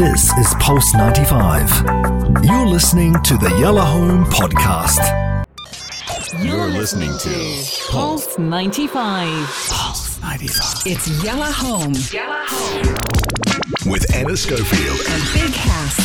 This is Pulse 95. You're listening to the Yalla Home Podcast. You're listening to Pulse 95. Pulse 95. It's Yalla Home. Yalla Home. With Ana Schofield. And Big Hass.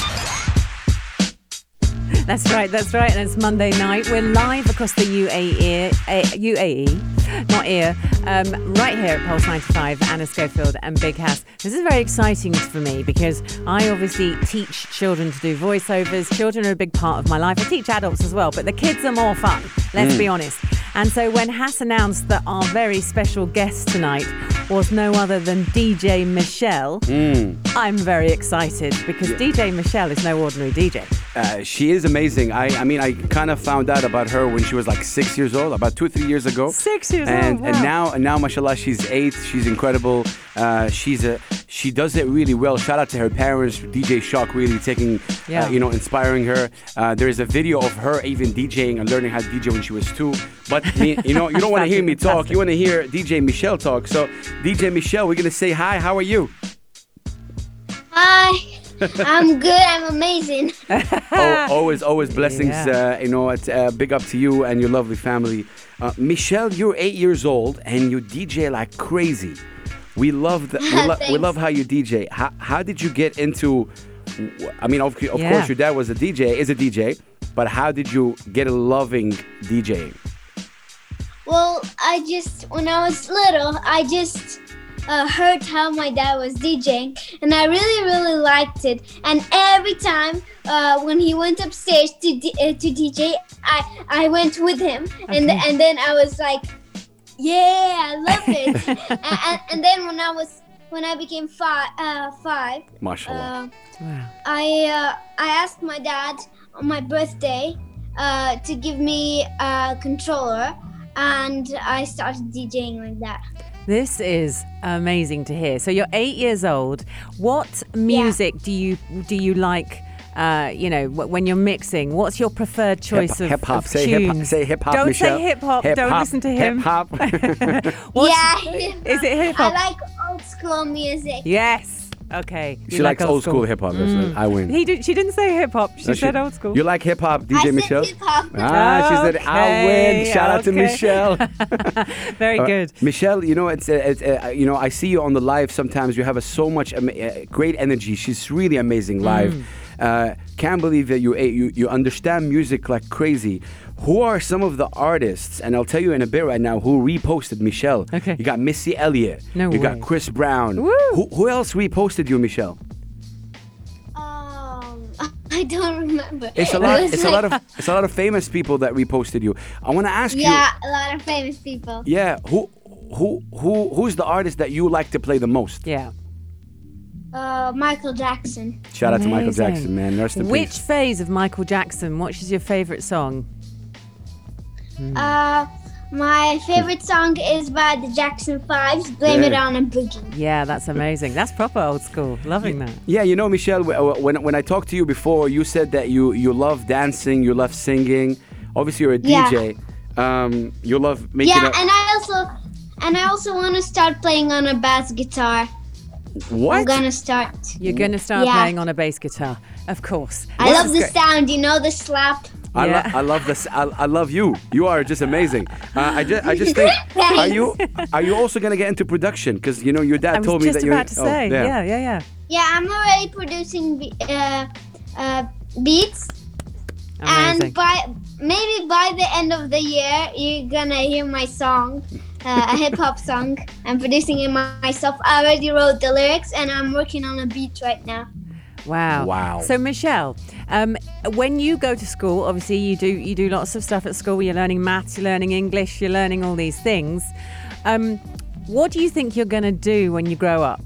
That's right, that's right. And it's Monday night. We're live across the UAE, uh, UAE, not ear, um, right here at Pulse 95, Ana Schofield and Big Hass. This is very exciting for me because I obviously teach children to do voiceovers. Children are a big part of my life. I teach adults as well, but the kids are more fun, let's be honest. And so when Hass announced that our very special guest tonight was no other than DJ Michelle, I'm very excited because DJ Michelle is no ordinary DJ. Uh, she is amazing. I, I mean, I kind of found out about her when she was like six years old, about two, or three years ago. Six years and, old, And now, and now, mashallah, she's eight. She's incredible. Uh, she's a, she does it really well. Shout out to her parents, DJ Shock, really taking, Yeah. uh, you know, inspiring her. Uh, there is a video of her even DJing and learning how to DJ when she was two. But me, you know, you don't want to hear me talk. You want to hear DJ Michelle talk. So, DJ Michelle, we're gonna say hi. How are you? Hi, I'm good. I'm amazing. oh, always, always blessings. Yeah. Uh, you know, it's, uh, big up to you and your lovely family. Uh, Michelle, you're eight years old and you DJ like crazy. We love the, we, lo- we love how you DJ. How, how did you get into? I mean, of, of Yeah. course, your dad was a DJ, is a DJ, but how did you get a loving DJing? Well, I just when I was little, I just uh, heard how my dad was DJing, and I really, really liked it. And every time uh, when he went upstairs to D- uh, to DJ, I I went with him, and Okay. and then I was like, yeah, I love it. and, and, and then when I was when I became five, uh, five, MashaAllah. uh, Wow. I uh, I asked my dad on my birthday uh, to give me a controller, and I started DJing like that. This is amazing to hear. So you're eight years old. What music do you do you like? Uh, you know, when you're mixing, what's your preferred choice of, hip hop. of Say hip hop. tunes? Say hip hop. Don't Michelle. say hip hop. Don't Hip-hop, listen to him. Hip-hop. What's- yeah, Is it hip hop? I like old school music. Yes. Okay. she You likes like old school hip hop. listen, I win. He did, she didn't say hip hop. She No, said old school. You like hip hop, DJ I said Michelle? hip-hop. Ah, she said, I win. Okay, Shout out to. Michelle. Very Uh, good. Michelle, you know, it's, uh, it's uh, you know, I see you on the live sometimes. You have a, so much ama- uh, great energy. She's really amazing live. Mm. Uh, can't believe that you, you you understand music like crazy. Who are some of the artists? And I'll tell you in a bit right now who reposted Michelle. Okay. You got Missy Elliott. No You way. got Chris Brown. Woo. Who, who else reposted you, Michelle? Um, I don't remember. It's a It lot. was It's a lot like- of it's a lot of famous people that reposted you. I want to ask you. Yeah, a lot of famous people. Yeah. Who who who who's the artist that you like to play the most? Yeah. Uh, Michael Jackson. Shout out to Michael Amazing. Jackson, man. Rest in Which peace. phase of Michael Jackson? Which is your favorite song? Uh, my favorite song is by the Jackson Fives. Blame it Yeah. on a boogie. Yeah, that's amazing. That's proper old school. Loving that. Yeah, you know, Michelle, wh- when when I talked to you before, you said that you you love dancing, you love singing. Obviously, you're a Yeah. DJ. Um, you love making. Yeah, a, and I also and I also want to start playing on a bass guitar. What? I'm gonna start. You're going to start Yeah. playing on a bass guitar, of course. I This love the great. sound. You know the slap. I, lo- I love this. I, I love you. You are just amazing. Uh, I just I just think. Are you are you also gonna get into production? Because you know your dad told me that you're. I was just about to oh, say. yeah, yeah, yeah. Yeah, I'm already producing be- uh, uh, beats, Amazing. and by maybe by the end of the year, you're gonna hear my song, uh, a hip hop song. I'm producing it myself. I already wrote the lyrics, and I'm working on a beat right now. Wow. Wow. So Michelle, um, when you go to school, obviously you do you do lots of stuff at school. You're learning maths, you're learning English, you're learning all these things. Um, what do you think you're going to do when you grow up?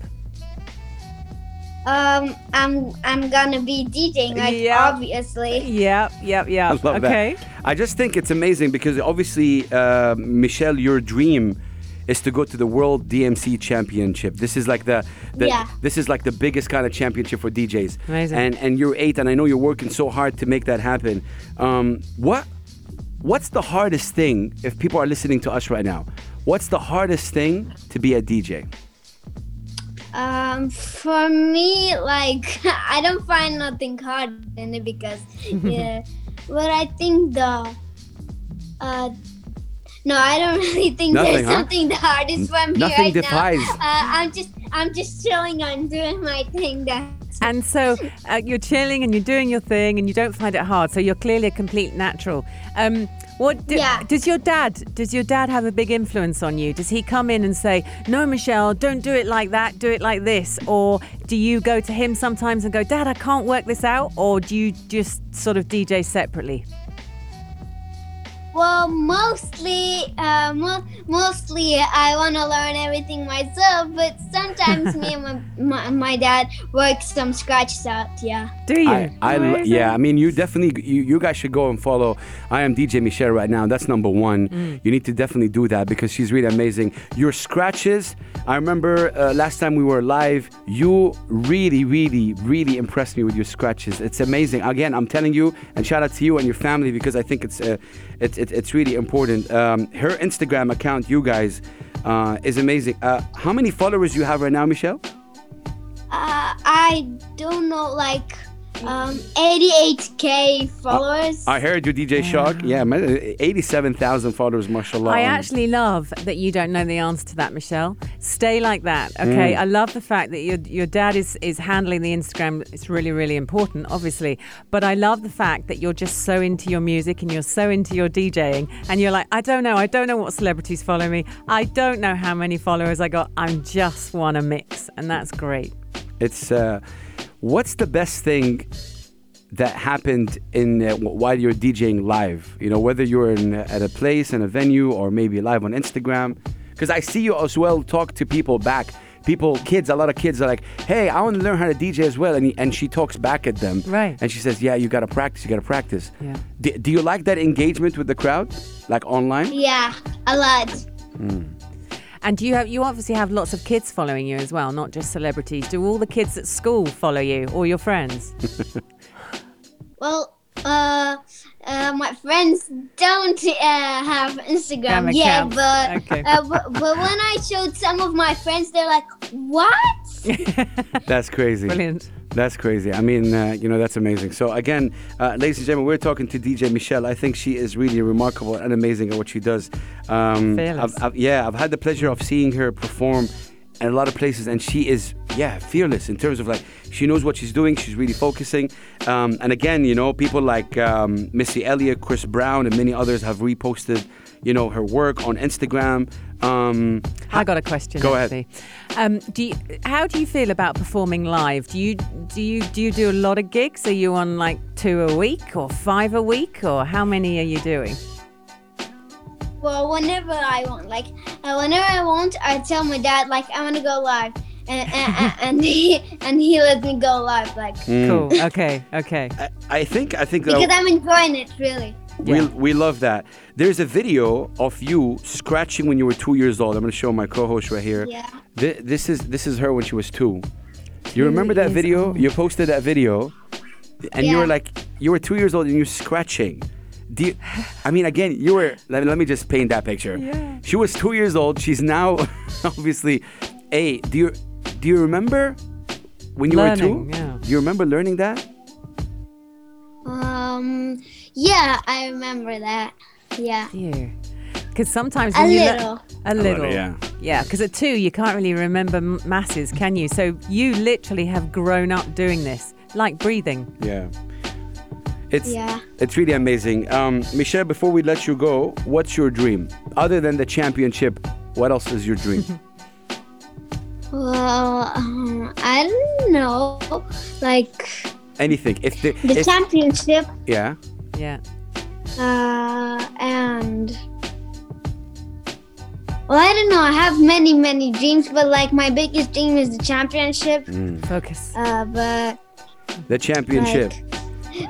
Um, I'm I'm gonna be DJing, like Yeah. obviously. Yep, yep, I yep. love okay. that. I just think it's amazing because obviously, uh, Michelle, your dream is to go to the World DMC Championship. This is like the, the Yeah. this is like the biggest kind of championship for DJs. Amazing. And and you're eight, and I know you're working so hard to make that happen. Um, what what's the hardest thing if people are listening to us right now? What's the hardest thing to be a DJ? Um, for me, like I don't find nothing hard in it because, yeah. But I think the, uh, no, I don't really think Nothing, there's huh? something the hardest for me Nothing right defies. now. Uh, I'm just, I'm just chilling on doing my thing. That's And so uh, you're chilling and you're doing your thing and you don't find it hard. So you're clearly a complete natural. Um, what do, Yeah. does your dad? Does your dad have a big influence on you? Does he come in and say, "No, Michelle, don't do it like that. Do it like this"? Or do you go to him sometimes and go, "Dad, I can't work this out"? Or do you just sort of DJ separately? Well, mostly, uh, mo- mostly I want to learn everything myself. But sometimes me and my, my, my dad work some scratches out. Yeah. Do you? I, I l- yeah, I mean, you definitely, you, you guys should go and follow. I am DJ Michelle right now. That's number one. Mm. You need to definitely do that because she's really amazing. Your scratches, I remember uh, last time we were live, you really, really, really impressed me with your scratches. It's amazing. Again, I'm telling you, and shout out to you and your family because I think it's uh, it's it's it's really important. Um, her Instagram account, you guys, uh, is amazing. Uh, how many followers you have right now, Michelle? Uh, I don't know, like um, 88k followers. I heard you, DJ Shark. Yeah, man, 87,000 followers, mashallah. I actually love that you don't know the answer to that, Michelle. Stay like that, okay? I love the fact that your your dad is is handling the Instagram. It's really really important, obviously. But I love the fact that you're just so into your music and you're so into your DJing, and you're like, I don't know, I don't know what celebrities follow me. I don't know how many followers I got. I'm just want to mix, and that's great. It's uh, what's the best thing that happened in uh, while you're DJing live? You know, whether you're in, at a place in a venue or maybe live on Instagram. Because I see you as well talk to people back. People, kids, a lot of kids are like, "Hey, I want to learn how to DJ as well," and he, and she talks back at them, Right. And she says, "Yeah, you got to practice. You got to practice." Yeah. Do, do you like that engagement with the crowd, like online? yeah, a lot. And do you have you obviously have lots of kids following you as well, not just celebrities. Do all the kids at school follow you or your friends? Well, uh, uh, my friends don't uh, have Instagram Have yet, but, Okay. uh, but but when I showed some of my friends, they're like, "What?" That's crazy. Brilliant. That's crazy. I mean, uh, you know, that's amazing. So again, uh, ladies and gentlemen, we're talking to DJ Michelle. I think she is really remarkable and amazing at what she does. Um, Fearless. I've, I've, yeah, I've had the pleasure of seeing her perform in a lot of places, and she is, yeah, fearless in terms of like she knows what she's doing. She's really focusing. Um, and again, you know, people like um, Missy Elliott, Chris Brown, and many others have reposted, you know, her work on Instagram. Um, I got a question. Go ahead. Um, do you, how do you feel about performing live? Do you do you do you do a lot of gigs? Are you on like two a week or five a week or how many are you doing? Well, whenever I want, like uh, whenever I want, I tell my dad like I want to go live, and and, and, and he and he lets me go live, like mm. Cool. Okay. Okay. I, I think I think uh, because I'm enjoying it really. We, Yeah. we love that. There's a video of you scratching when you were two years old. I'm going to show my co-host right here. Yeah. Thi- This is this is her when she was two. You remember that video? You posted that video, and you were like, you were two years old and you're scratching. Do you, I mean, again, you were. Let, let me just paint that picture. Yeah. She was two years old. She's now, obviously, a. Do you do you remember when you Learning, were two? yeah. Do you remember learning that? Yeah, I remember that. Yeah. Yeah. Because sometimes A when you lear- little. a little, yeah. yeah. Because at two, you can't really remember m- masses, can you? So you literally have grown up doing this, like breathing. Yeah. It's Yeah. it's really amazing. Um, Michelle, before we let you go, what's your dream? Other than the championship, what else is your dream? Well, um, I don't know. Like Anything. If the, the if, championship, yeah. Yeah. uh, and well, I don't know. I have many, many dreams, but like my biggest dream is the championship. Focus. Uh, but The championship.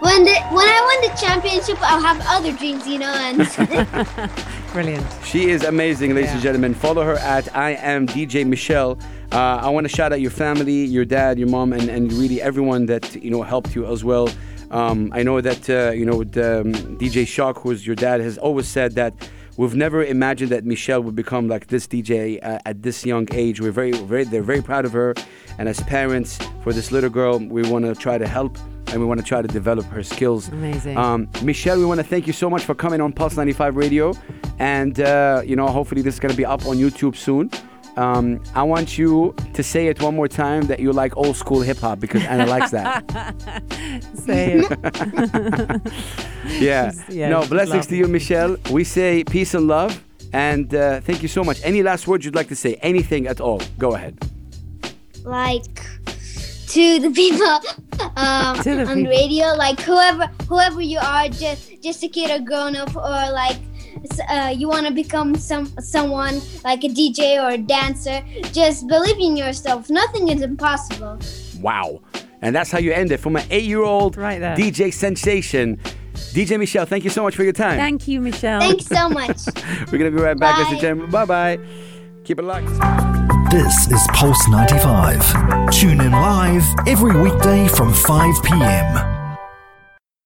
when the when I win the championship, I'll have other dreams, you know. And Brilliant. She is amazing, ladies and gentlemen. Follow her at I am DJ Michelle. Uh, I want to shout out your family, your dad, your mom, and, and really everyone that you know helped you as well. Um, I know that uh, you know with, um, DJ Shock, who's your dad, has always said that we've never imagined that Michelle would become like this DJ uh, at this young age. We're very, very, they're very proud of her, and as parents for this little girl, we want to try to help and we want to try to develop her skills. Amazing. Um, Michelle, we want to thank you so much for coming on Pulse 95 Radio, and uh, you know, hopefully this is going to be up on YouTube soon. Um, I want you to say it one more time that you like old school hip hop because Ana likes that. Say it. Yeah. Yeah, no, blessings to you, Michelle. We say peace and love, and uh, thank you so much. Any last words you'd like to say? Anything at all? Go ahead. like to the people um, To the on people. radio like whoever whoever you are just just a kid or grown up or like s- uh, you want to become some someone like a dj or a dancer just believe in yourself nothing is impossible Wow. And that's how you end it from an eight-year-old Right there. DJ sensation. DJ Michelle, thank you so much for your time. Thank you, Michelle. thanks so much We're gonna be right back, ladies and Bye. gentlemen. Bye bye. Keep it locked. This is Pulse 95. Tune in live every weekday from 5 p.m.